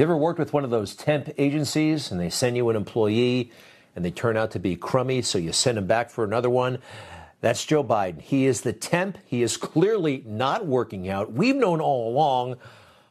You ever worked with one of those temp agencies and they send you an employee and they turn out to be crummy, so you send them back for another one? That's Joe Biden. He is the temp. He is clearly not working out. We've known all along,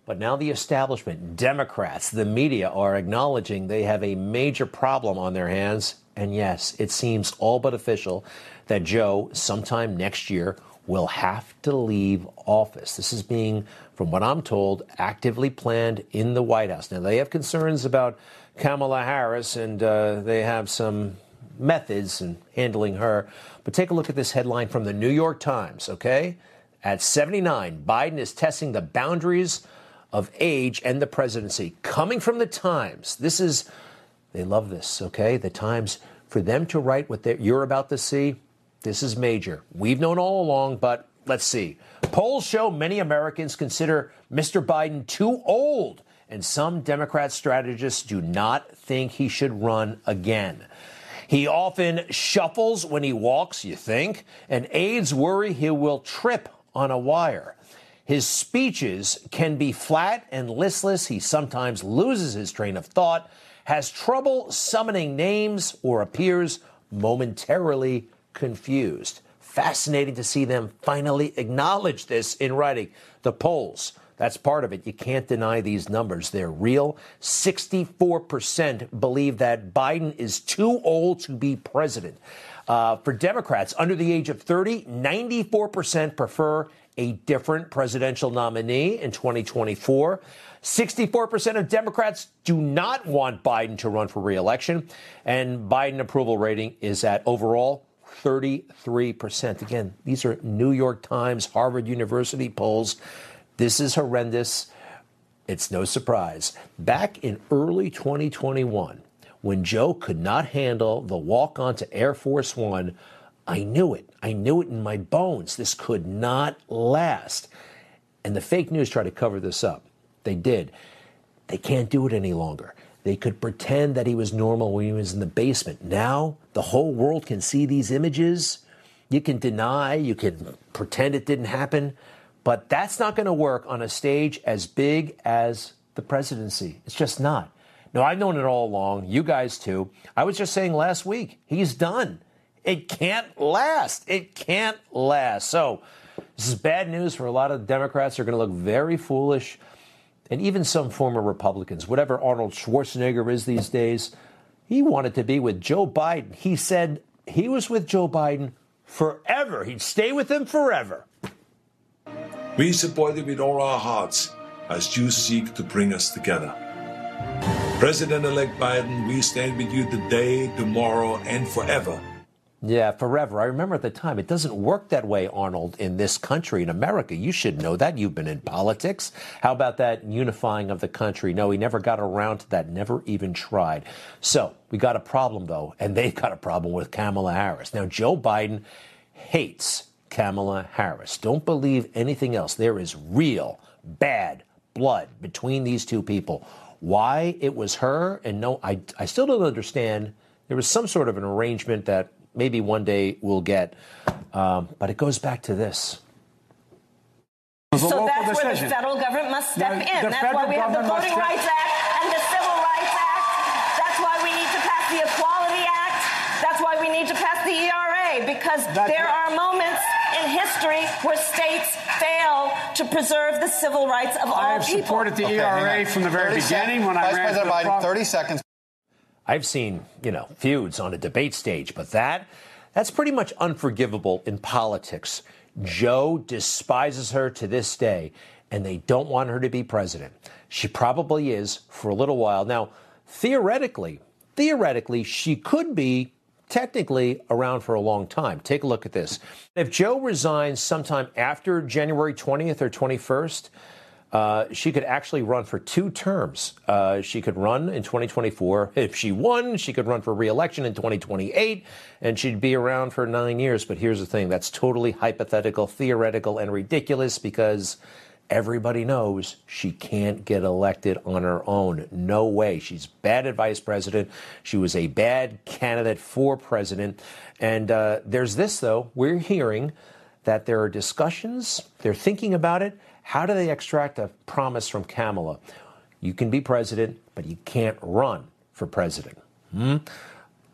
but now the establishment, Democrats, the media are acknowledging they have a major problem on their hands. And yes, it seems all but official that Joe, sometime next year, will have to leave office. This is being, from what I'm told, actively planned in the White House. Now, they have concerns about Kamala Harris and uh, they have some methods in handling her. But take a look at this headline from the New York Times, okay? At 79, Biden is testing the boundaries of age and the presidency. Coming from the Times, this is, they love this, okay? The Times, for them to write what you're about to see, this is major. We've known all along, but let's see. Polls show many Americans consider Mr. Biden too old, and some Democrat strategists do not think he should run again. He often shuffles when he walks, you think, and aides worry he will trip on a wire. His speeches can be flat and listless. He sometimes loses his train of thought, has trouble summoning names, or appears momentarily confused. Fascinating to see them finally acknowledge this in writing. The polls, that's part of it. You can't deny these numbers. They're real. 64% believe that Biden is too old to be president. Uh, for Democrats under the age of 30, 94% prefer a different presidential nominee in 2024. 64% of Democrats do not want Biden to run for reelection, and Biden approval rating is at overall 33%. Again, these are New York Times, Harvard University polls. This is horrendous. It's no surprise. Back in early 2021, when Joe could not handle the walk onto Air Force One, I knew it. I knew it in my bones. This could not last. And the fake news tried to cover this up. They did. They can't do it any longer. They could pretend that he was normal when he was in the basement. Now the whole world can see these images. You can deny, you can pretend it didn't happen, but that's not going to work on a stage as big as the presidency. It's just not. No, I've known it all along. You guys too. I was just saying last week, he's done. It can't last. It can't last. So, this is bad news for a lot of Democrats. They're going to look very foolish and even some former Republicans, whatever Arnold Schwarzenegger is these days, he wanted to be with Joe Biden. He said he was with Joe Biden forever. He'd stay with him forever. We support you with all our hearts as you seek to bring us together. President elect Biden, we stand with you today, tomorrow, and forever yeah, forever. I remember at the time, it doesn't work that way, Arnold, in this country, in America. You should know that. You've been in politics. How about that unifying of the country? No, he never got around to that, never even tried. So we got a problem, though, and they've got a problem with Kamala Harris. Now, Joe Biden hates Kamala Harris. Don't believe anything else. There is real bad blood between these two people. Why it was her, and no, I, I still don't understand. There was some sort of an arrangement that maybe one day we'll get. Um, but it goes back to this. So that's decision. where the federal government must step now, in. That's why we have the Voting Rights Act and the Civil Rights Act. That's why we need to pass the Equality Act. That's why we need to pass the ERA because that's there are moments in history where states fail to preserve the civil rights of all people. I have supported the okay, ERA from the very beginning when Vice I ran President Biden, 30 seconds. I've seen, you know, feuds on a debate stage, but that that's pretty much unforgivable in politics. Joe despises her to this day. and they don't want her to be president. She probably is for a little while. Now, theoretically, theoretically, she could be technically around for a long time. Take a look at this. If Joe resigns sometime after January 20th or 21st, uh, she could actually run for two terms. Uh, she could run in 2024. If she won, she could run for reelection in 2028, and she'd be around for nine years. But here's the thing that's totally hypothetical, theoretical, and ridiculous because everybody knows she can't get elected on her own. No way. She's bad at vice president. She was a bad candidate for president. And uh, there's this, though. We're hearing that there are discussions, they're thinking about it how do they extract a promise from Kamala? You can be president, but you can't run for president. Hmm?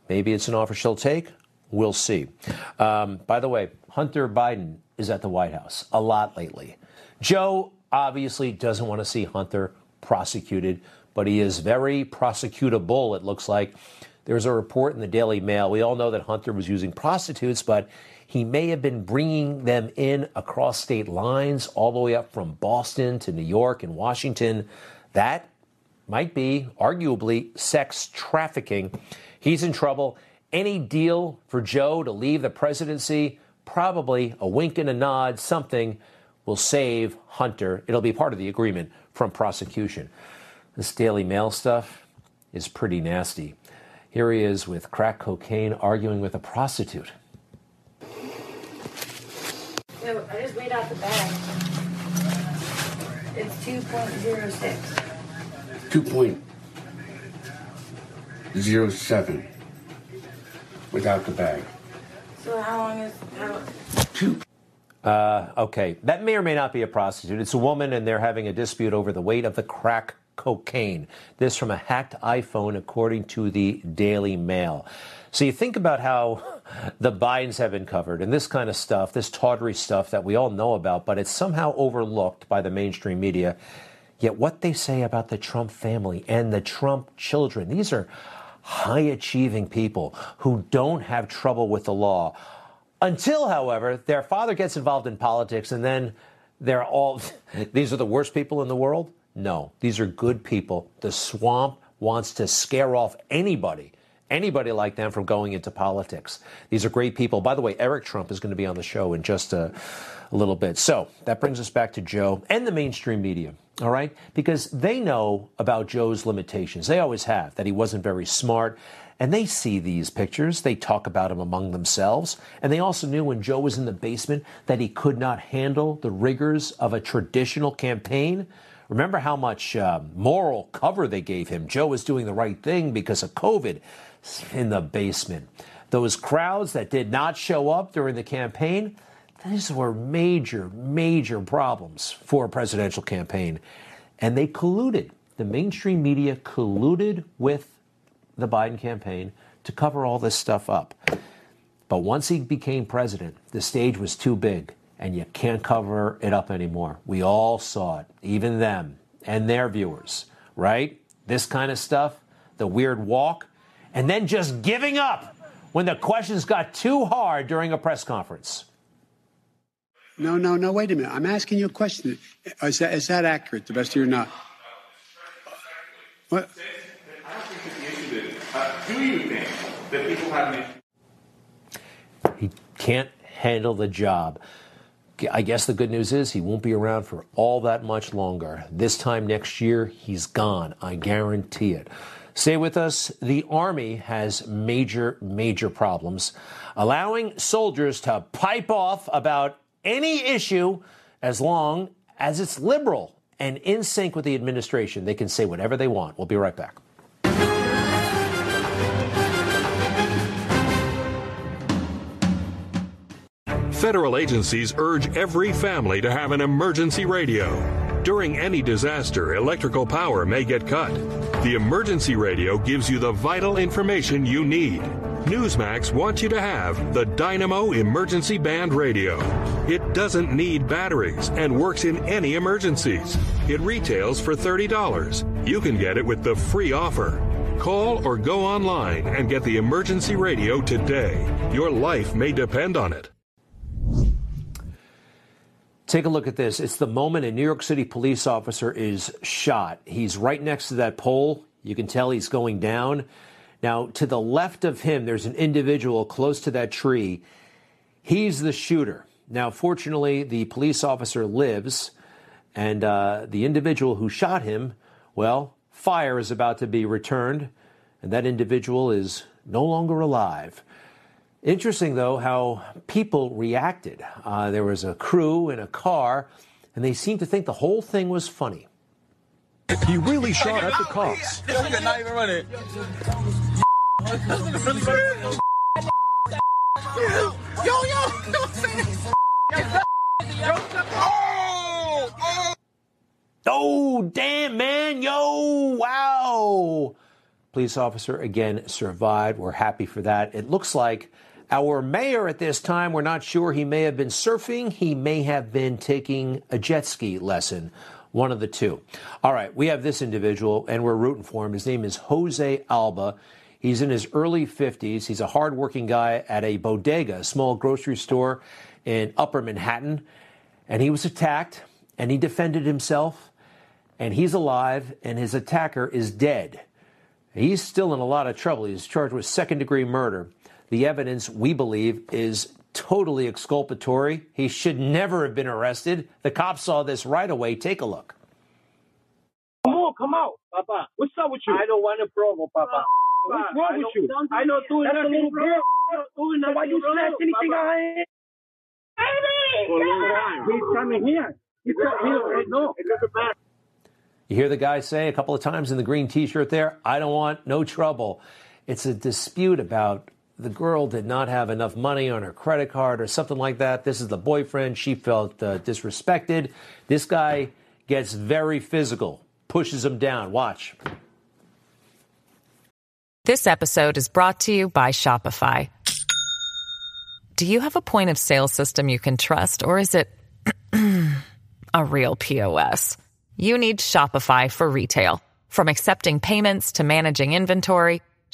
Maybe it's an offer she'll take. We'll see. Um, by the way, Hunter Biden is at the White House a lot lately. Joe obviously doesn't want to see Hunter prosecuted, but he is very prosecutable, it looks like. There's a report in the Daily Mail. We all know that Hunter was using prostitutes, but he may have been bringing them in across state lines, all the way up from Boston to New York and Washington. That might be, arguably, sex trafficking. He's in trouble. Any deal for Joe to leave the presidency, probably a wink and a nod, something will save Hunter. It'll be part of the agreement from prosecution. This Daily Mail stuff is pretty nasty. Here he is with crack cocaine arguing with a prostitute. So I just weighed out the bag. It's 2.06. 2.07 without the bag. So how long is how? Two. Uh, okay, that may or may not be a prostitute. It's a woman, and they're having a dispute over the weight of the crack cocaine. This from a hacked iPhone, according to the Daily Mail. So you think about how the Bidens have been covered and this kind of stuff, this tawdry stuff that we all know about, but it's somehow overlooked by the mainstream media. Yet what they say about the Trump family and the Trump children, these are high achieving people who don't have trouble with the law. Until, however, their father gets involved in politics and then they're all, these are the worst people in the world? No, these are good people. The swamp wants to scare off anybody anybody like them from going into politics. These are great people. By the way, Eric Trump is going to be on the show in just a, a, little bit. So that brings us back to Joe and the mainstream media, all right? Because they know about Joe's limitations. They always have, that he wasn't very smart. And they see these pictures. They talk about him among themselves. And they also knew when Joe was in the basement that he could not handle the rigors of a traditional campaign. Remember how much uh, moral cover they gave him. Joe was doing the right thing because of COVID in the basement. Those crowds that did not show up during the campaign, these were major, major problems for a presidential campaign. And they colluded. The mainstream media colluded with the Biden campaign to cover all this stuff up. But once he became president, the stage was too big, and you can't cover it up anymore. We all saw it, even them and their viewers, right? This kind of stuff, the weird walk, and then just giving up when the questions got too hard during a press conference. No, no, no, wait a minute. I'm asking you a question. Is that, is that accurate, the best of your knowledge? What? do you think that people have He can't handle the job. I guess the good news is he won't be around for all that much longer. This time next year, he's gone. I guarantee it. Stay with us. The Army has major, major problems, allowing soldiers to pipe off about any issue as long as it's liberal and in sync with the administration. They can say whatever they want. We'll be right back. Federal agencies urge every family to have an emergency radio. During any disaster, electrical power may get cut. The emergency radio gives you the vital information you need. Newsmax wants you to have the Dynamo Emergency Band Radio. It doesn't need batteries and works in any emergencies. It retails for $30. You can get it with the free offer. Call or go online and get the emergency radio today. Your life may depend on it. Take a look at this. It's the moment a New York City police officer is shot. He's right next to that pole. You can tell he's going down. Now, to the left of him, there's an individual close to that tree. He's the shooter. Now, fortunately, the police officer lives, and uh, the individual who shot him, well, fire is about to be returned, and that individual is no longer alive. Interesting, though, how people reacted. Uh, there was a crew in a car, and they seemed to think the whole thing was funny. He really shot at the cops. not even running. Yo, yo, Oh, damn, man. Yo, wow. Police officer again survived. We're happy for that. It looks like our mayor at this time, we're not sure. He may have been surfing, he may have been taking a jet ski lesson. One of the two. All right, we have this individual, and we're rooting for him. His name is Jose Alba. He's in his early 50s. He's a hardworking guy at a bodega, a small grocery store in Upper Manhattan. And he was attacked, and he defended himself, and he's alive, and his attacker is dead. He's still in a lot of trouble. He's charged with second degree murder. The evidence, we believe, is totally exculpatory. He should never have been arrested. The cops saw this right away. Take a look. Come on, come out, Papa. What's up with you? I don't want a problem, Papa. What's wrong with you? I know doing That's nothing, a little girl. Doing nothing. Why you snatch anything I ain't? Baby! He's coming here. He's coming here. No, it doesn't matter. You hear the guy say a couple of times in the green t shirt there, I don't want no trouble. It's a dispute about the girl did not have enough money on her credit card or something like that. This is the boyfriend. She felt uh, disrespected. This guy gets very physical, pushes him down. Watch. This episode is brought to you by Shopify. Do you have a point of sale system you can trust, or is it a real POS? You need Shopify for retail. From accepting payments to managing inventory,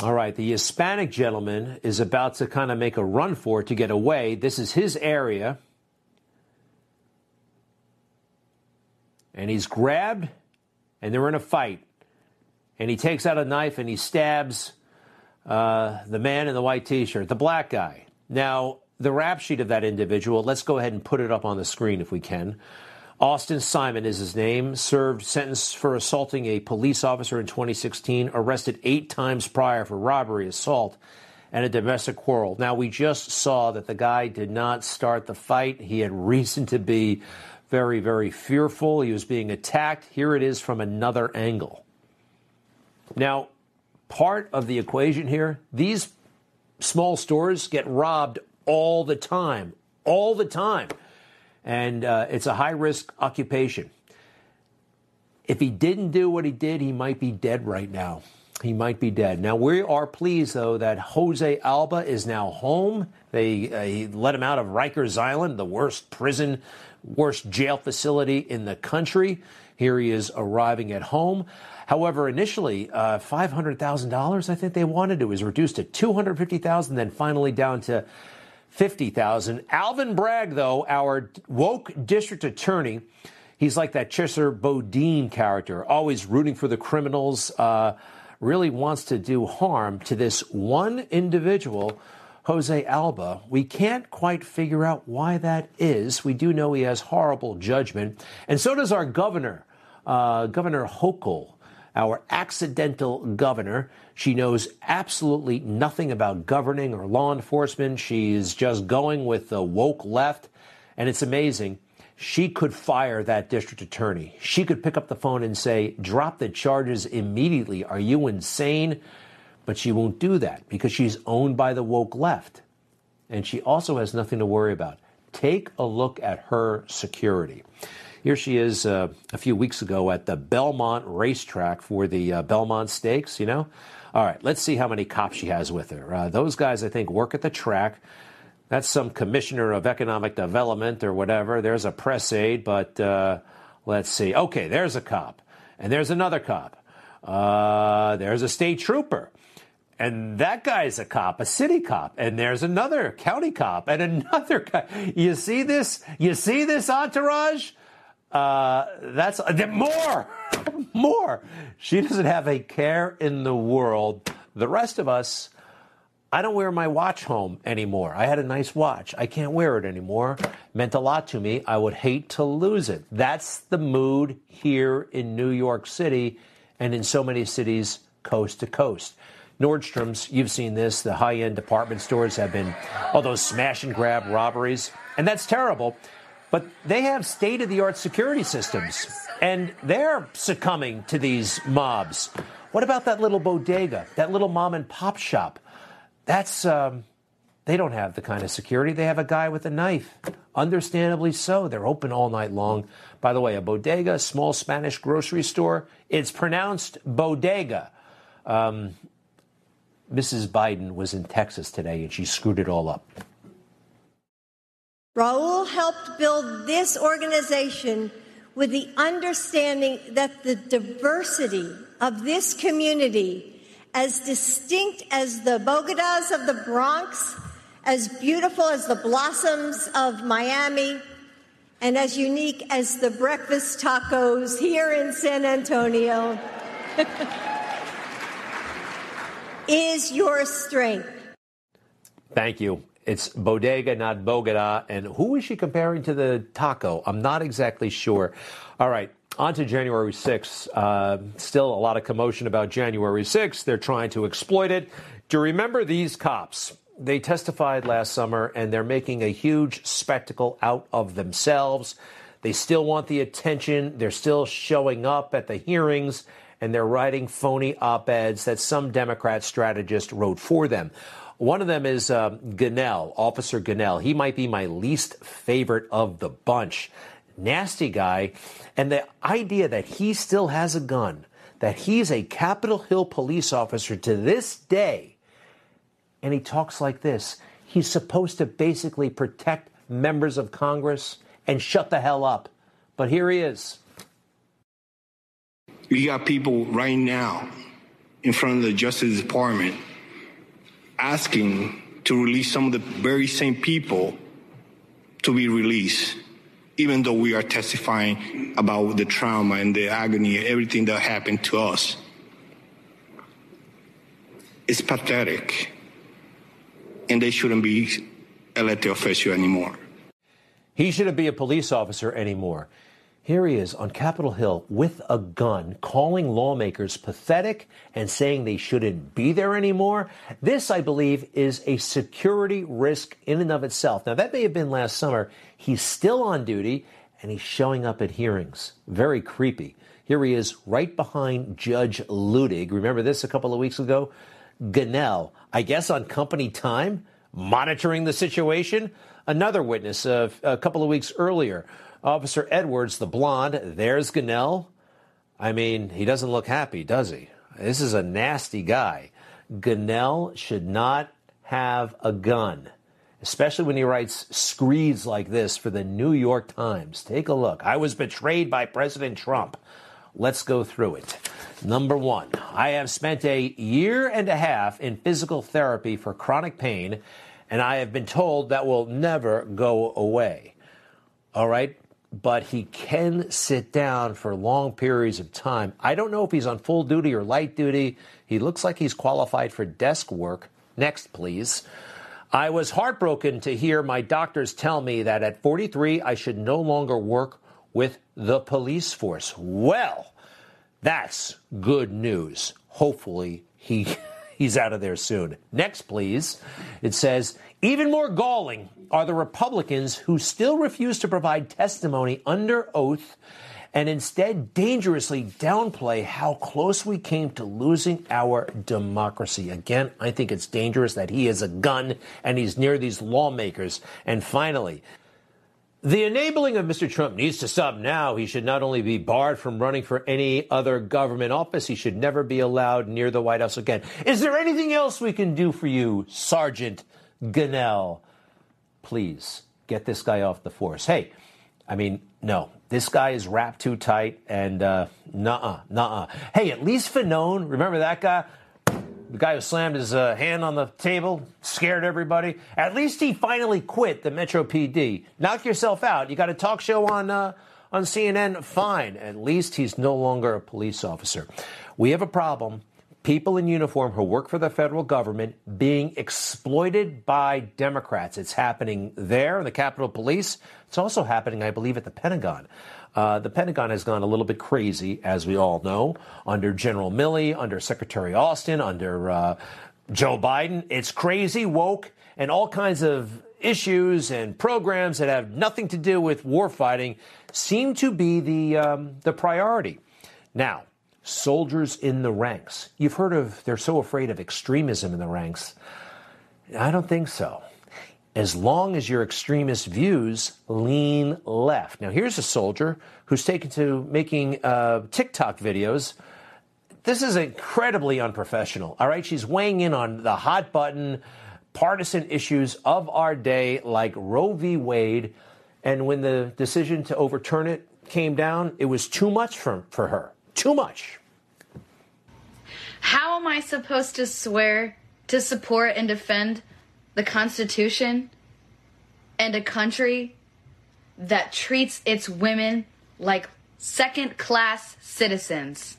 All right, the Hispanic gentleman is about to kind of make a run for it to get away. This is his area. And he's grabbed, and they're in a fight. And he takes out a knife and he stabs uh, the man in the white t shirt, the black guy. Now, the rap sheet of that individual, let's go ahead and put it up on the screen if we can. Austin Simon is his name, served sentence for assaulting a police officer in 2016, arrested eight times prior for robbery, assault, and a domestic quarrel. Now, we just saw that the guy did not start the fight. He had reason to be very, very fearful. He was being attacked. Here it is from another angle. Now, part of the equation here, these small stores get robbed all the time, all the time and uh, it's a high risk occupation. If he didn't do what he did, he might be dead right now. He might be dead. Now, we are pleased, though, that Jose Alba is now home. They uh, let him out of Rikers Island, the worst prison, worst jail facility in the country. Here he is arriving at home. However, initially, uh, $500,000, I think they wanted. It was reduced to 250,000, then finally down to 50,000. Alvin Bragg, though, our woke district attorney, he's like that Chesa Boudin character, always rooting for the criminals, uh, really wants to do harm to this one individual, Jose Alba. We can't quite figure out why that is. We do know he has horrible judgment. And so does our governor, uh, Governor Hochul our accidental governor. She knows absolutely nothing about governing or law enforcement. She's just going with the woke left. And it's amazing. She could fire that district attorney. She could pick up the phone and say, drop the charges immediately. Are you insane? But she won't do that because she's owned by the woke left. and she also has nothing to worry about. Take a look at her security. Here she is uh, a few weeks ago at the Belmont racetrack for the uh, Belmont Stakes, you know? All right, let's see how many cops she has with her. Uh, those guys, I think, work at the track. That's some commissioner of economic development or whatever. There's a press aide, but uh, let's see. Okay, there's a cop. And there's another cop. Uh, there's a state trooper. And that guy's a cop, a city cop. And there's another county cop and another guy. You see this? You see this entourage? Uh, that's uh, more, more. She doesn't have a care in the world. The rest of us, I don't wear my watch home anymore. I had a nice watch. I can't wear it anymore. Meant a lot to me. I would hate to lose it. That's the mood here in New York City and in so many cities coast to coast. Nordstrom's, you've seen this, the high end department stores have been all those smash and grab robberies. And that's terrible. But they have state of the art security systems, and they're succumbing to these mobs. What about that little bodega, that little mom and pop shop? That's, um, they don't have the kind of security. They have a guy with a knife. Understandably so. They're open all night long. By the way, a bodega, a small Spanish grocery store, it's pronounced bodega. Um, Mrs. Biden was in Texas today and she screwed it all up. Raul helped build this organization with the understanding that the diversity of this community, as distinct as the Bogotas of the Bronx, as beautiful as the blossoms of Miami, and as unique as the breakfast tacos here in San Antonio, is your strength. Thank you. It's bodega, not Bogota. And who is she comparing to the taco? I'm not exactly sure. All right. On to January 6th. Uh, still a lot of commotion about January 6th. They're trying to exploit it. Do you remember these cops? They testified last summer and they're making a huge spectacle out of themselves. They still want the attention. They're still showing up at the hearings and they're writing phony op eds that some Democrat strategist wrote for them. One of them is uh, Officer Gonell. He might be my least favorite of the bunch. Nasty guy. And the idea that he still has a gun, that he's a Capitol Hill police officer to this day, and he talks like this. He's supposed to basically protect members of Congress and shut the hell up. But here he is. We got people right now in front of the Justice Department asking to release some of the very same people to be released, even though we are testifying about the trauma and the agony, everything that happened to us. It's pathetic. And they shouldn't be elected official anymore. He shouldn't be a police officer anymore. Here he is on Capitol Hill with a gun, calling lawmakers pathetic and saying they shouldn't be there anymore. This, I believe, is a security risk in and of itself. Now, that may have been last summer. He's still on duty and he's showing up at hearings. Very creepy. Here he is right behind Judge Luttig. Remember this a couple of weeks ago? Gonell, I guess on company time, monitoring the situation. Another witness uh, a couple of weeks earlier Officer Edwards, the blonde, there's Gonell. I mean, he doesn't look happy, does he? This is a nasty guy. Gonell should not have a gun, especially when he writes screeds like this for the New York Times. Take a look. I was betrayed by President Trump. Let's go through it. Number one, I have spent a year and a half in physical therapy for chronic pain, and I have been told that will never go away. All right, but he can sit down for long periods of time. I don't know if he's on full duty or light duty. He looks like he's qualified for desk work. Next, please. I was heartbroken to hear my doctors tell me that at 43 I should no longer work with the police force. Well, that's good news. Hopefully he he's out of there soon. Next, please. It says even more galling are the Republicans who still refuse to provide testimony under oath and instead dangerously downplay how close we came to losing our democracy. Again, I think it's dangerous that he is a gun and he's near these lawmakers. And finally, the enabling of Mr. Trump needs to stop now. He should not only be barred from running for any other government office, he should never be allowed near the White House again. Is there anything else we can do for you, Sergeant Gonell? Please get this guy off the force. Hey, I mean, no, this guy is wrapped too tight and uh, nah uh, nuh-uh. Hey, at least Fanone, remember that guy? The guy who slammed his uh, hand on the table, scared everybody. At least he finally quit the Metro PD. Knock yourself out. You got a talk show on uh, on CNN. Fine. At least he's no longer a police officer. We have a problem people in uniform who work for the federal government being exploited by Democrats. It's happening there in the Capitol Police. It's also happening, I believe, at the Pentagon. Uh, the Pentagon has gone a little bit crazy, as we all know, under General Milley, under Secretary Austin, under uh, Joe Biden. It's crazy, woke, and all kinds of issues and programs that have nothing to do with warfighting seem to be the um, the priority. Now, soldiers in the ranks. You've heard of, they're so afraid of extremism in the ranks. I don't think so. As long as your extremist views lean left. Now, here's a soldier who's taken to making uh, TikTok videos. This is incredibly unprofessional. All right, she's weighing in on the hot button partisan issues of our day, like Roe v. Wade. And when the decision to overturn it came down, it was too much for, for her. Too much. How am I supposed to swear to support and defend the Constitution and a country that treats its women like second class citizens?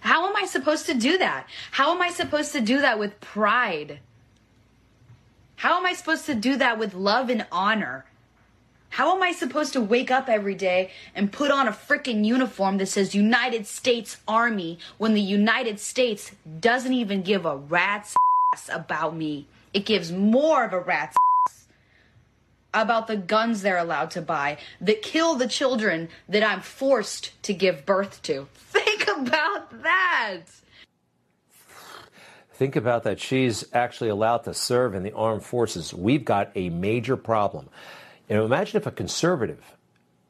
How am I supposed to do that? How am I supposed to do that with pride? How am I supposed to do that with love and honor? How am I supposed to wake up every day and put on a freaking uniform that says United States Army when the United States doesn't even give a rat's ass about me? It gives more of a rat's about the guns they're allowed to buy that kill the children that I'm forced to give birth to. Think about that. Think about that. She's actually allowed to serve in the armed forces. We've got a major problem. You know, imagine if a conservative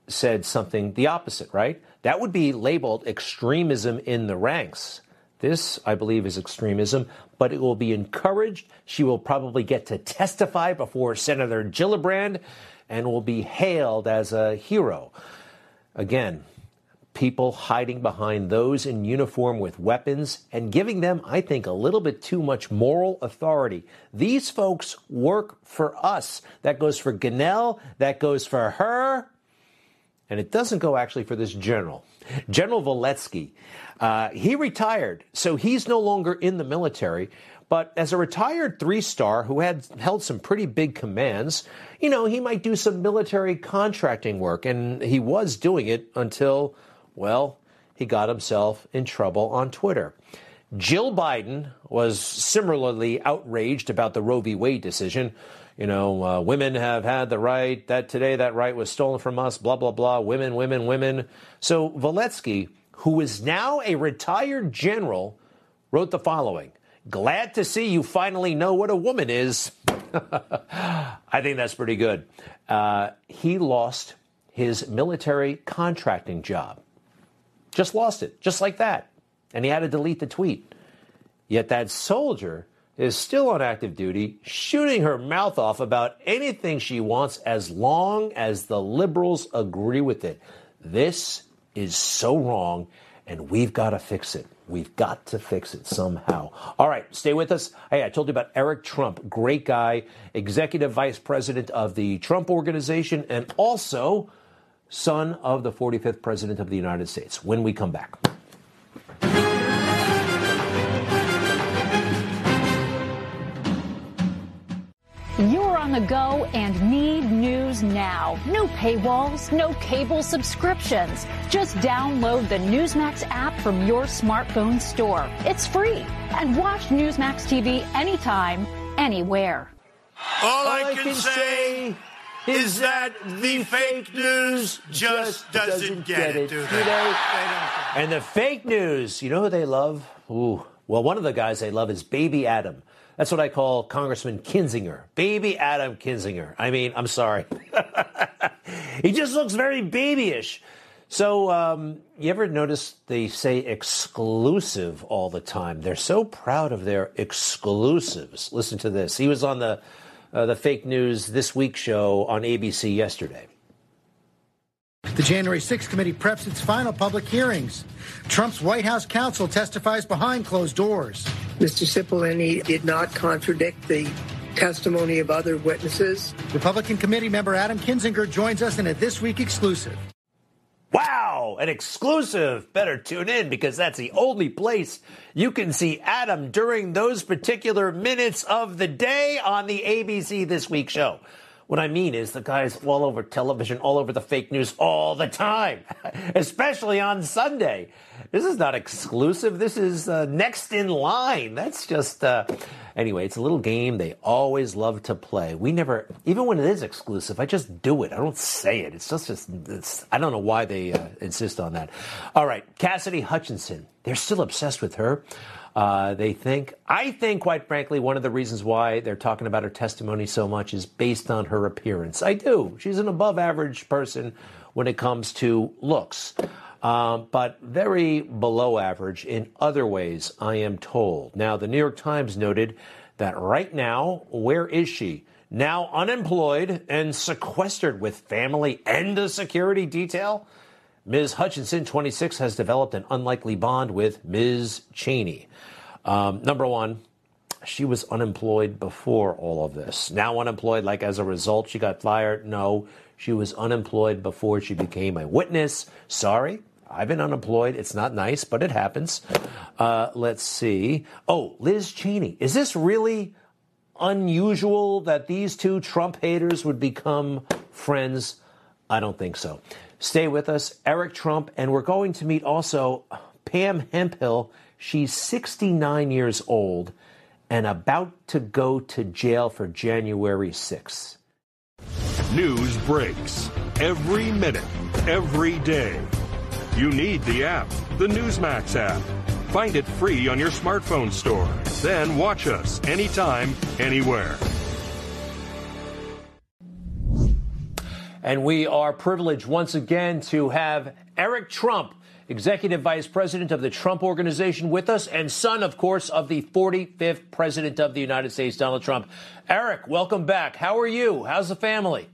said something the opposite, right? That would be labeled extremism in the ranks. This, I believe, is extremism, but it will be encouraged. She will probably get to testify before Senator Gillibrand and will be hailed as a hero. Again, people hiding behind those in uniform with weapons and giving them, I think, a little bit too much moral authority. These folks work for us. That goes for Gonell, that goes for her, and it doesn't go actually for this general. General Volesky, uh, he retired, so he's no longer in the military. But as a retired three star who had held some pretty big commands, you know, he might do some military contracting work, and he was doing it until well, he got himself in trouble on Twitter. Jill Biden was similarly outraged about the Roe v. Wade decision. You know, uh, women have had the right, that today that right was stolen from us, blah, blah, blah, women, women, women. So Volesky, who is now a retired general, wrote the following Glad to see you finally know what a woman is. I think that's pretty good. Uh, he lost his military contracting job. Just lost it, just like that. And he had to delete the tweet. Yet that soldier is still on active duty, shooting her mouth off about anything she wants as long as the liberals agree with it. This is so wrong, and we've got to fix it. We've got to fix it somehow. All right, stay with us. Hey, I told you about Eric Trump, great guy, executive vice president of the Trump Organization, and also son of the 45th President of the United States, when we come back. On the go and need news now. No paywalls, no cable subscriptions. Just download the Newsmax app from your smartphone store. It's free. And watch Newsmax TV anytime, anywhere. All, All I, can, I can say is that the fake news just doesn't get it, do they? And the fake news, you know who they love? Ooh, well, one of the guys they love is Baby Adam. That's what I call Congressman Kinzinger. Baby Adam Kinzinger. I mean, I'm sorry. he just looks very babyish. So, um, you ever notice they say exclusive all the time? They're so proud of their exclusives. Listen to this. He was on the uh, the fake news this week show on ABC yesterday. The January 6th committee preps its final public hearings. Trump's White House counsel testifies behind closed doors. Mr. Cipollone did not contradict the testimony of other witnesses. Republican committee member Adam Kinzinger joins us in a This Week exclusive. Wow, an exclusive. Better tune in because that's the only place you can see Adam during those particular minutes of the day on the ABC This Week show. What I mean is the guy's all over television, all over the fake news all the time, especially on Sunday. This is not exclusive. This is uh, next in line. That's just, uh, anyway, it's a little game they always love to play. We never, even when it is exclusive, I just do it. I don't say it. It's just, just it's, I don't know why they uh, insist on that. All right, Cassidy Hutchinson. They're still obsessed with her. Uh, they think, I think, quite frankly, one of the reasons why they're talking about her testimony so much is based on her appearance. I do. She's an above average person when it comes to looks, um, but very below average in other ways, I am told. Now, the New York Times noted that right now, where is she? Now unemployed and sequestered with family and a security detail? Ms. Hutchinson, 26, has developed an unlikely bond with Ms. Cheney. Um, number one, she was unemployed before all of this. Now unemployed, like as a result, she got fired. No, she was unemployed before she became a witness. Sorry, I've been unemployed. It's not nice, but it happens. Uh, let's see. Oh, Liz Cheney. Is this really unusual that these two Trump haters would become friends? I don't think so. Stay with us, Eric Trump, and we're going to meet also Pam Hemphill. She's 69 years old and about to go to jail for January 6th. News breaks every minute, every day. You need the app, the Newsmax app. Find it free on your smartphone store. Then watch us anytime, anywhere. And we are privileged once again to have Eric Trump, Executive Vice President of the Trump Organization, with us, and son, of course, of the 45th President of the United States, Donald Trump. Eric, welcome back. How are you? How's the family?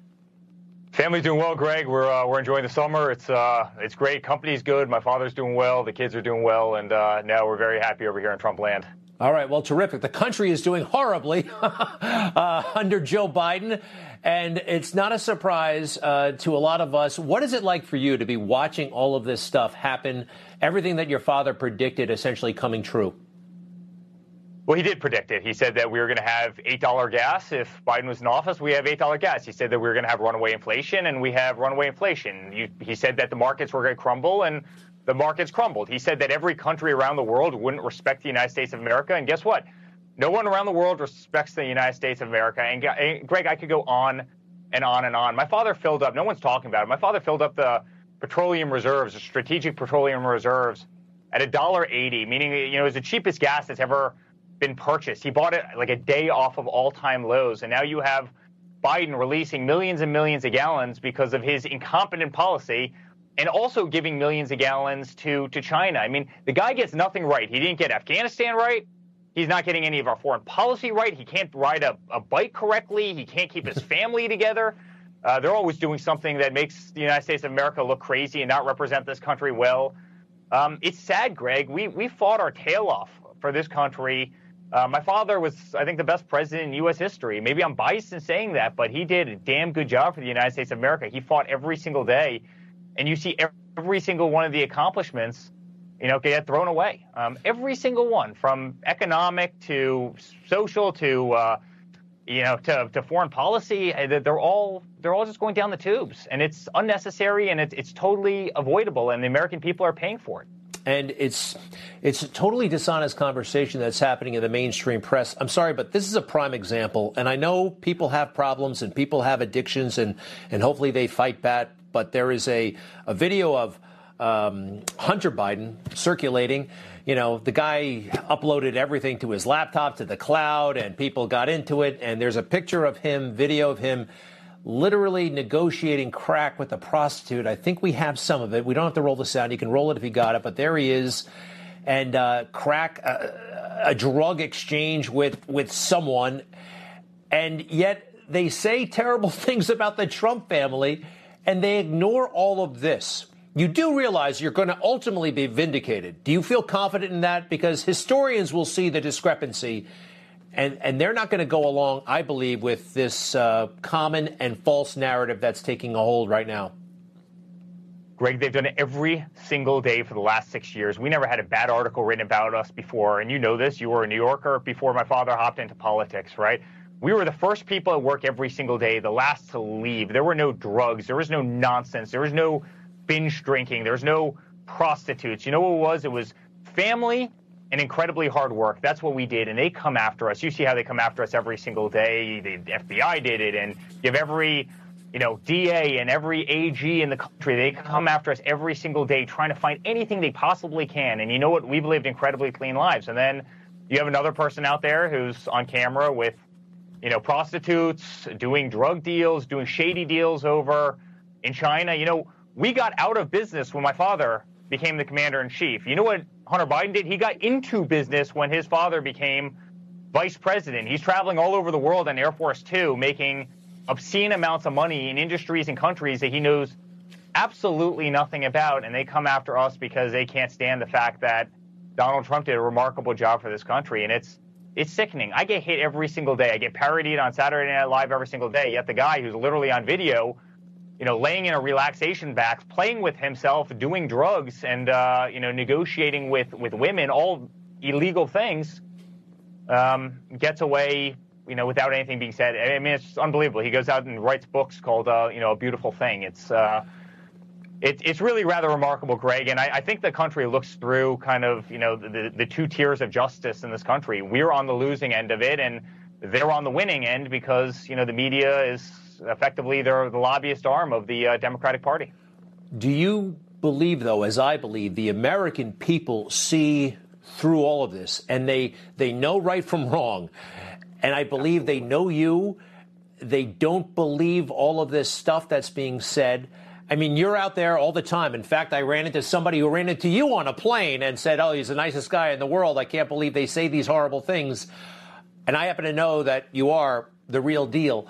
Family's doing well, Greg. We're uh, we're enjoying the summer. It's uh, it's great. Company's good. My father's doing well. The kids are doing well, and uh, now we're very happy over here in Trump land. All right, well, terrific. The country is doing horribly uh, under Joe Biden, and it's not a surprise uh, to a lot of us. What is it like for you to be watching all of this stuff happen, everything that your father predicted essentially coming true? Well, he did predict it. He said that we were going to have $8 gas if Biden was in office. We have $8 gas. He said that we were going to have runaway inflation, and we have runaway inflation. He said that the markets were going to crumble, and the markets crumbled. He said that every country around the world wouldn't respect the United States of America. And guess what? No one around the world respects the United States of America. And, and Greg, I could go on and on and on. My father filled up, no one's talking about it. My father filled up the petroleum reserves, the strategic petroleum reserves, at $1.80, meaning, you know, it was the cheapest gas that's ever been purchased. He bought it like a day off of all time lows. And now you have Biden releasing millions and millions of gallons because of his incompetent policy and also giving millions of gallons to, to China. I mean, the guy gets nothing right. He didn't get Afghanistan right. He's not getting any of our foreign policy right. He can't ride a, a bike correctly. He can't keep his family together. Uh, they're always doing something that makes the United States of America look crazy and not represent this country well. Um, it's sad, Greg. We, we fought our tail off for this country. Uh, my father was, I think, the best president in U.S. history. Maybe I'm biased in saying that, but he did a damn good job for the United States of America. He fought every single day and you see every single one of the accomplishments, you know, get thrown away. Um, every single one, from economic to social to uh, you know to, to foreign policy, uh, they're all they're all just going down the tubes, and it's unnecessary and it's it's totally avoidable, and the American people are paying for it. And it's it's a totally dishonest conversation that's happening in the mainstream press. I'm sorry, but this is a prime example. And I know people have problems and people have addictions, and and hopefully they fight back. But there is a a video of um, Hunter Biden circulating. You know, the guy uploaded everything to his laptop to the cloud, and people got into it. And there's a picture of him, video of him literally negotiating crack with a prostitute. I think we have some of it. We don't have to roll the sound. You can roll it if you got it, but there he is. And uh, crack, uh, a drug exchange with, with someone. And yet they say terrible things about the Trump family, and they ignore all of this. You do realize you're going to ultimately be vindicated. Do you feel confident in that? Because historians will see the discrepancy and and they're not going to go along, I believe, with this uh, common and false narrative that's taking a hold right now. Greg, they've done it every single day for the last six years. We never had a bad article written about us before, and you know this. You were a New Yorker before my father hopped into politics, right? We were the first people at work every single day, the last to leave. There were no drugs, there was no nonsense, there was no binge drinking, there was no prostitutes. You know what it was? It was family and incredibly hard work. That's what we did, and they come after us. You see how they come after us every single day. The FBI did it, and you have every, you know, DA and every AG in the country. They come after us every single day, trying to find anything they possibly can. And you know what? We've lived incredibly clean lives. And then you have another person out there who's on camera with, you know, prostitutes, doing drug deals, doing shady deals over in China. You know, we got out of business when my father became the commander in chief. You know what Hunter Biden did? He got into business when his father became vice president. He's traveling all over the world on Air Force Two, making obscene amounts of money in industries and countries that he knows absolutely nothing about. And they come after us because they can't stand the fact that Donald Trump did a remarkable job for this country. And it's it's sickening. I get hit every single day. I get parodied on Saturday Night Live every single day. Yet the guy who's literally on video you know, laying in a relaxation box, playing with himself, doing drugs, and uh, you know, negotiating with with women, all illegal things, um, gets away, you know, without anything being said. I mean, it's unbelievable. He goes out and writes books called, uh, you know, a beautiful thing. It's uh, it, it's really rather remarkable, Greg. And I, I, think the country looks through kind of, you know, the, the two tiers of justice in this country. We're on the losing end of it, and they're on the winning end because, you know, the media is effectively they're the lobbyist arm of the uh, Democratic Party. Do you believe, though, as I believe, the American people see through all of this and they they know right from wrong, and I believe they know you. They don't believe all of this stuff that's being said. I mean, you're out there all the time. In fact, I ran into somebody who ran into you on a plane and said, Oh, he's the nicest guy in the world. I can't believe they say these horrible things. And I happen to know that you are the real deal.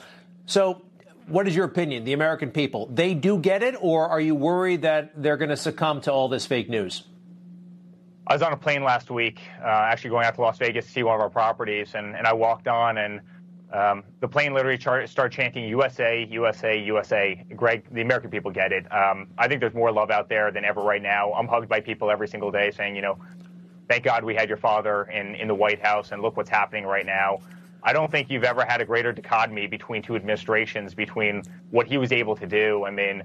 So what is your opinion, the American people? They do get it, or are you worried that they're going to succumb to all this fake news? I was on a plane last week, uh, actually going out to Las Vegas to see one of our properties, and, and I walked on, and um, the plane literally char- started chanting USA, USA, USA. Greg, the American people get it. Um, I think there's more love out there than ever right now. I'm hugged by people every single day saying, you know, thank God we had your father in, in the White House, and look what's happening right now. I don't think you've ever had a greater dichotomy between two administrations, between what he was able to do. I mean,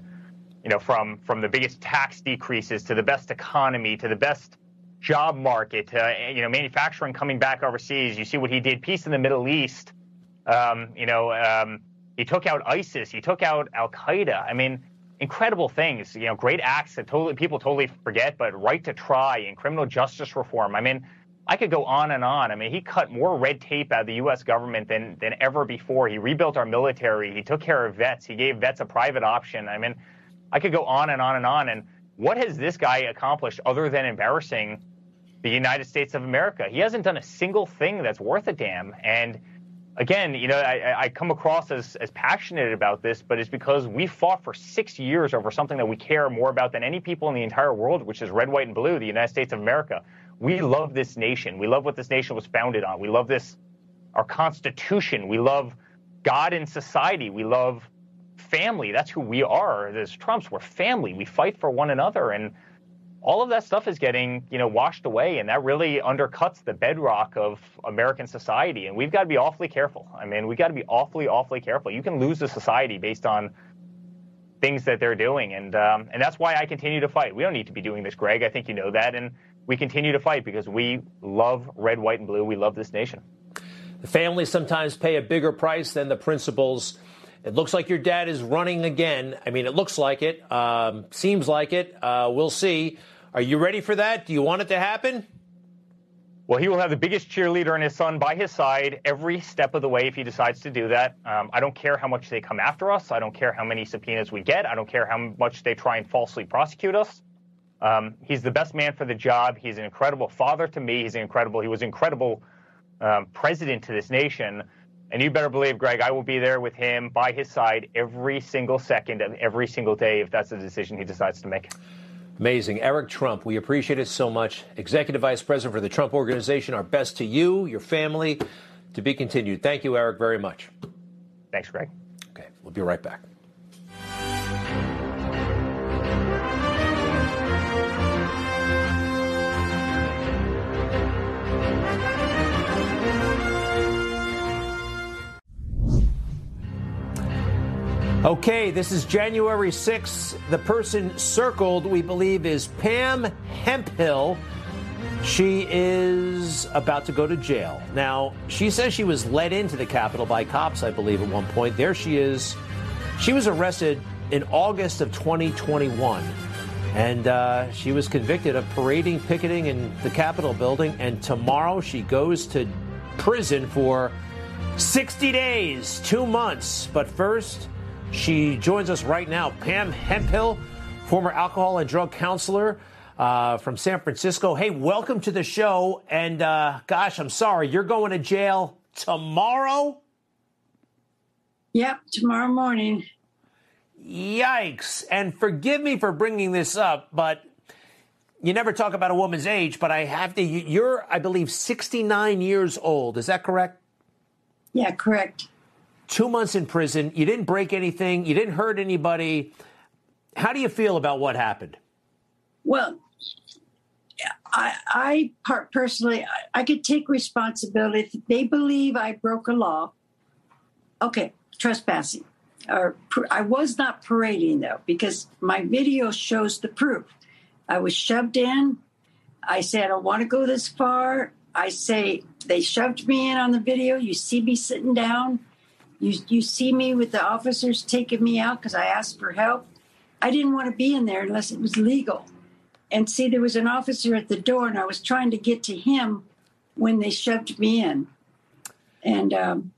you know, from from the biggest tax decreases to the best economy to the best job market to you know manufacturing coming back overseas. You see what he did. Peace in the Middle East. Um, you know, um, he took out ISIS. He took out Al Qaeda. I mean, incredible things. You know, great acts that totally people totally forget. But right to try and criminal justice reform. I mean I could go on and on. I mean, he cut more red tape out of the U.S. government than than ever before. He rebuilt our military. He took care of vets. He gave vets a private option. I mean, I could go on and on and on. And what has this guy accomplished other than embarrassing the United States of America? He hasn't done a single thing that's worth a damn. And again, you know, I, I come across as, as passionate about this, but it's because we fought for six years over something that we care more about than any people in the entire world, which is red, white, and blue, the United States of America we love this nation. We love what this nation was founded on. We love this, our Constitution. We love God and society. We love family. That's who we are. As Trumps, we're family. We fight for one another. And all of that stuff is getting, you know, washed away. And that really undercuts the bedrock of American society. And we've got to be awfully careful. I mean, we've got to be awfully, awfully careful. You can lose a society based on things that they're doing, and um, and that's why I continue to fight. We don't need to be doing this, Greg. I think you know that, and we continue to fight because we love red, white, and blue. We love this nation. The families sometimes pay a bigger price than the principals. It looks like your dad is running again. I mean, it looks like it. Um, seems like it. Uh, we'll see. Are you ready for that? Do you want it to happen? Well, he will have the biggest cheerleader and his son by his side every step of the way if he decides to do that. Um, I don't care how much they come after us. I don't care how many subpoenas we get. I don't care how much they try and falsely prosecute us. Um, he's the best man for the job. He's an incredible father to me. He's incredible. He was incredible um, president to this nation. And you better believe, Greg, I will be there with him by his side every single second of every single day if that's the decision he decides to make. Amazing. Eric Trump, we appreciate it so much. Executive Vice President for the Trump Organization, our best to you, your family, to be continued. Thank you, Eric, very much. Thanks, Greg. Okay, we'll be right back. Okay, this is January 6th. The person circled, we believe, is Pam Hemphill. She is about to go to jail. Now, she says she was led into the Capitol by cops, I believe, at one point. There she is. She was arrested in August of 2021, and uh, she was convicted of parading, picketing in the Capitol building. And tomorrow she goes to prison for 60 days, two months. But first, she joins us right now. Pam Hemphill, former alcohol and drug counselor uh, from San Francisco. Hey, welcome to the show. And uh, gosh, I'm sorry, you're going to jail tomorrow? Yep, tomorrow morning. Yikes. And forgive me for bringing this up, but you never talk about a woman's age, but I have to. You're, I believe, 69 years old. Is that correct? Yeah, correct two months in prison. You didn't break anything. You didn't hurt anybody. How do you feel about what happened? Well, I, I personally, I, I could take responsibility. If they believe I broke a law, okay, trespassing. Or I was not parading though, because my video shows the proof. I was shoved in. I said, I don't want to go this far. I say they shoved me in on the video. You see me sitting down. You you see me with the officers taking me out because I asked for help. I didn't want to be in there unless it was legal. And see, there was an officer at the door, and I was trying to get to him when they shoved me in. And um,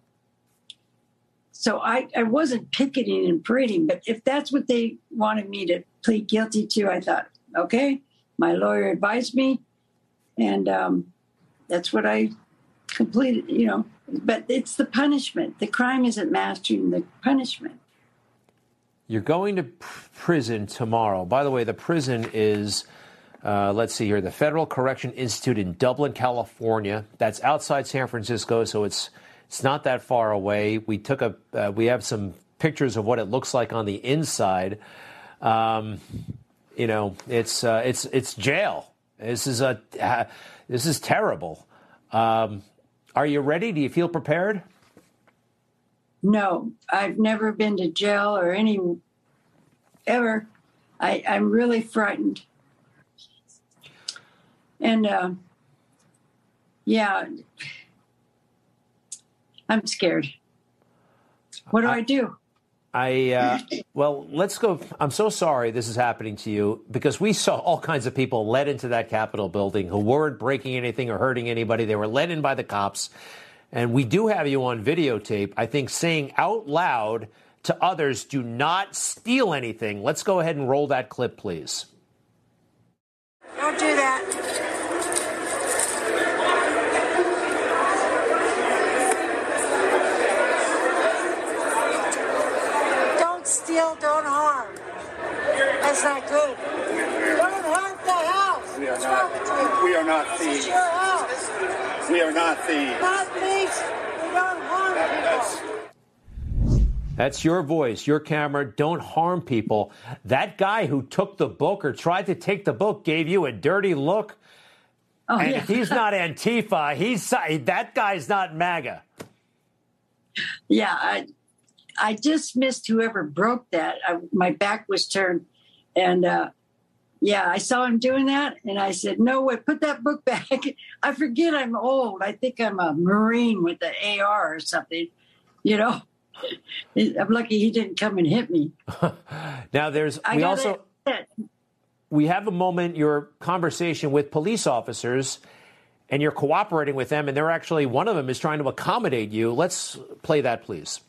so I, I wasn't picketing and parading, but if that's what they wanted me to plead guilty to, I thought, okay, my lawyer advised me, and um, that's what I completed, you know, but it's the punishment. The crime isn't mastering the punishment. You're going to prison tomorrow. By the way, the prison is, uh, let's see here, the Federal Correction Institute in Dublin, California. That's outside San Francisco, so it's it's not that far away. We took a uh, we have some pictures of what it looks like on the inside. Um, you know, it's uh, it's it's jail. This is a this is terrible. Um, are you ready? Do you feel prepared? No, I've never been to jail or any ever. I, I'm really frightened. And uh, yeah, I'm scared. What do I, I do? I uh, well, let's go. I'm so sorry this is happening to you because we saw all kinds of people led into that Capitol building who weren't breaking anything or hurting anybody. They were led in by the cops, and we do have you on videotape. I think saying out loud to others, "Do not steal anything." Let's go ahead and roll that clip, please. Don't do that. Don't harm. That's not good. Don't harm the house. We are What's not. We are not thieves. your house. We are not thieves. Not thieves. We don't harm that, people. That's your voice, your camera. Don't harm people. That guy who took the book or tried to take the book gave you a dirty look. Oh, and yeah. if he's not Antifa, he's that guy's not MAGA. Yeah, I, I just missed whoever broke that. I, my back was turned, and uh, yeah, I saw him doing that, and I said, "No way, put that book back." I forget I'm old. I think I'm a Marine with the AR or something. You know, I'm lucky he didn't come and hit me. now, there's we also we have a moment your conversation with police officers and you're cooperating with them and they're actually one of them is trying to accommodate you let's play that please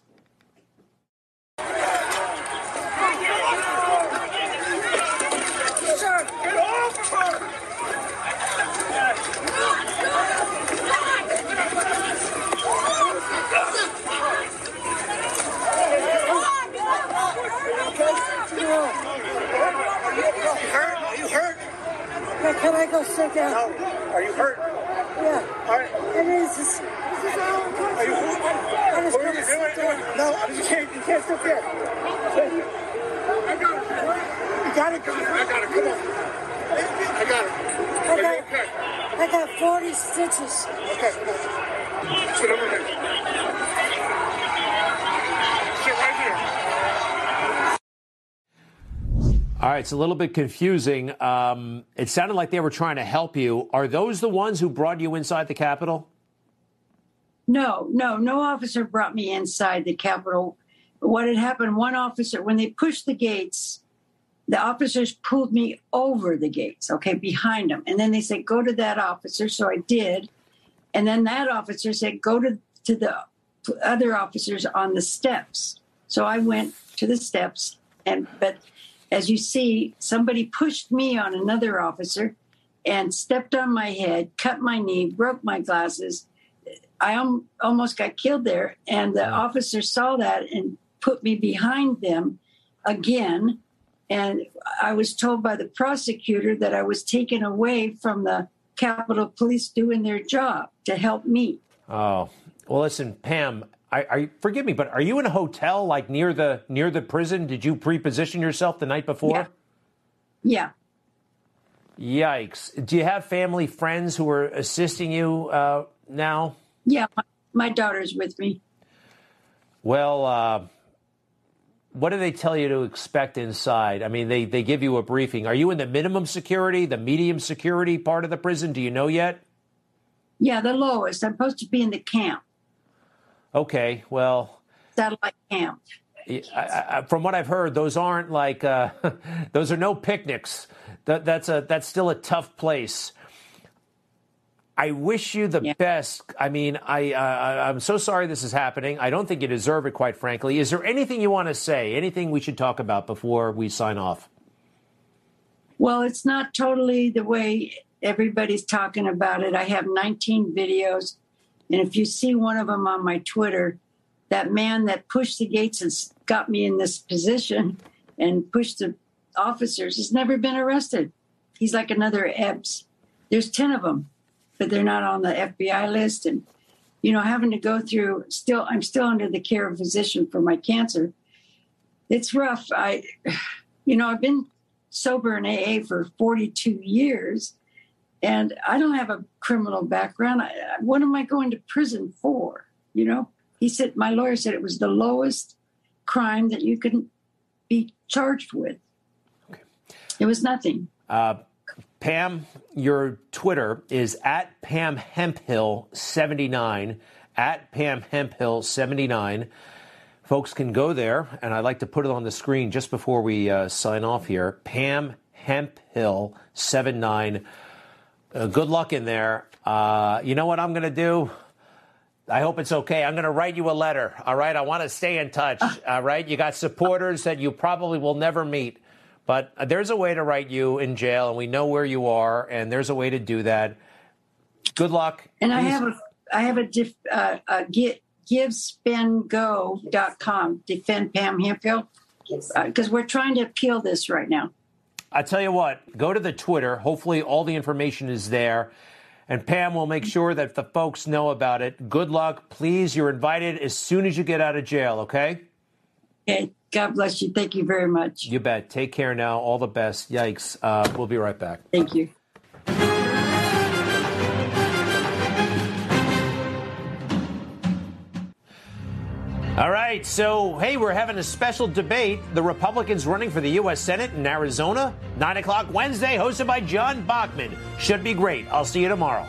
I down? No. Are you hurt? Yeah. All right. I mean, this is, this is all. Are you hurt? I just what are you doing? doing? No, you can't, you can't sit there. I got it. You got it? I got it. Come on. I got it. I got, okay? I got 40 stitches. Okay. Sit over there. Sit right here. All right, it's a little bit confusing. Um, it sounded like they were trying to help you. Are those the ones who brought you inside the Capitol? No, no, no officer brought me inside the Capitol. What had happened, one officer, when they pushed the gates, the officers pulled me over the gates, okay, behind them. And then they said, go to that officer. So I did. And then that officer said, go to, to the other officers on the steps. So I went to the steps and, but as you see, somebody pushed me on another officer and stepped on my head, cut my knee, broke my glasses. I um, almost got killed there. And the officer saw that and put me behind them again. And I was told by the prosecutor that I was taken away from the Capitol Police doing their job to help me. Oh, well, listen, Pam, I, I, forgive me, but are you in a hotel like near the near the prison? Did you pre-position yourself the night before? Yeah. yeah. Yikes! Do you have family, friends who are assisting you uh, now? Yeah, my, my, daughter's with me. Well, uh, what do they tell you to expect inside? I mean, they they give you a briefing. Are you in the minimum security, the medium security part of the prison? Do you know yet? Yeah, the lowest. I'm supposed to be in the camp. Okay, well, satellite camp. I, I, from what I've heard, those aren't like uh, those are no picnics. That, that's a that's still a tough place. I wish you the yeah. best. I mean, I uh, I'm so sorry this is happening. I don't think you deserve it, quite frankly. Is there anything you want to say? Anything we should talk about before we sign off? Well, it's not totally the way everybody's talking about it. I have 19 videos and if you see one of them on my Twitter, that man that pushed the gates and got me in this position and pushed the officers has never been arrested. He's like another Epps. There's 10 of them, but they're not on the FBI list. And, you know, having to go through still, I'm still under the care of a physician for my cancer. It's rough. I, you know, I've been sober in AA for 42 years and I don't have a criminal background. I, what am I going to prison for? You know, he said, my lawyer said it was the lowest crime that you can be charged with. Okay. It was nothing. Uh, Pam, your Twitter is at Pam Hemphill 79, at Pam Hemphill 79. Folks can go there, and I'd like to put it on the screen just before we uh, sign off here. Pam Hemphill 79 uh, good luck in there. Uh, you know what I'm going to do? I hope it's okay. I'm going to write you a letter. All right. I want to stay in touch. All right. You got supporters that you probably will never meet, but there's a way to write you in jail, and we know where you are, and there's a way to do that. Good luck. And Please. I have a I have a, diff, uh, a get givesendgo.com defend Pam Hemphill because uh, we're trying to appeal this right now. I tell you what, go to the Twitter. Hopefully, all the information is there. And Pam will make sure that the folks know about it. Good luck. Please, you're invited as soon as you get out of jail, okay? Okay. God bless you. Thank you very much. You bet. Take care now. All the best. Yikes. Uh, we'll be right back. Thank you. All right, so hey, we're having a special debate. The Republicans running for the U.S. Senate in Arizona, 9 o'clock Wednesday, hosted by John Bachman. Should be great. I'll see you tomorrow.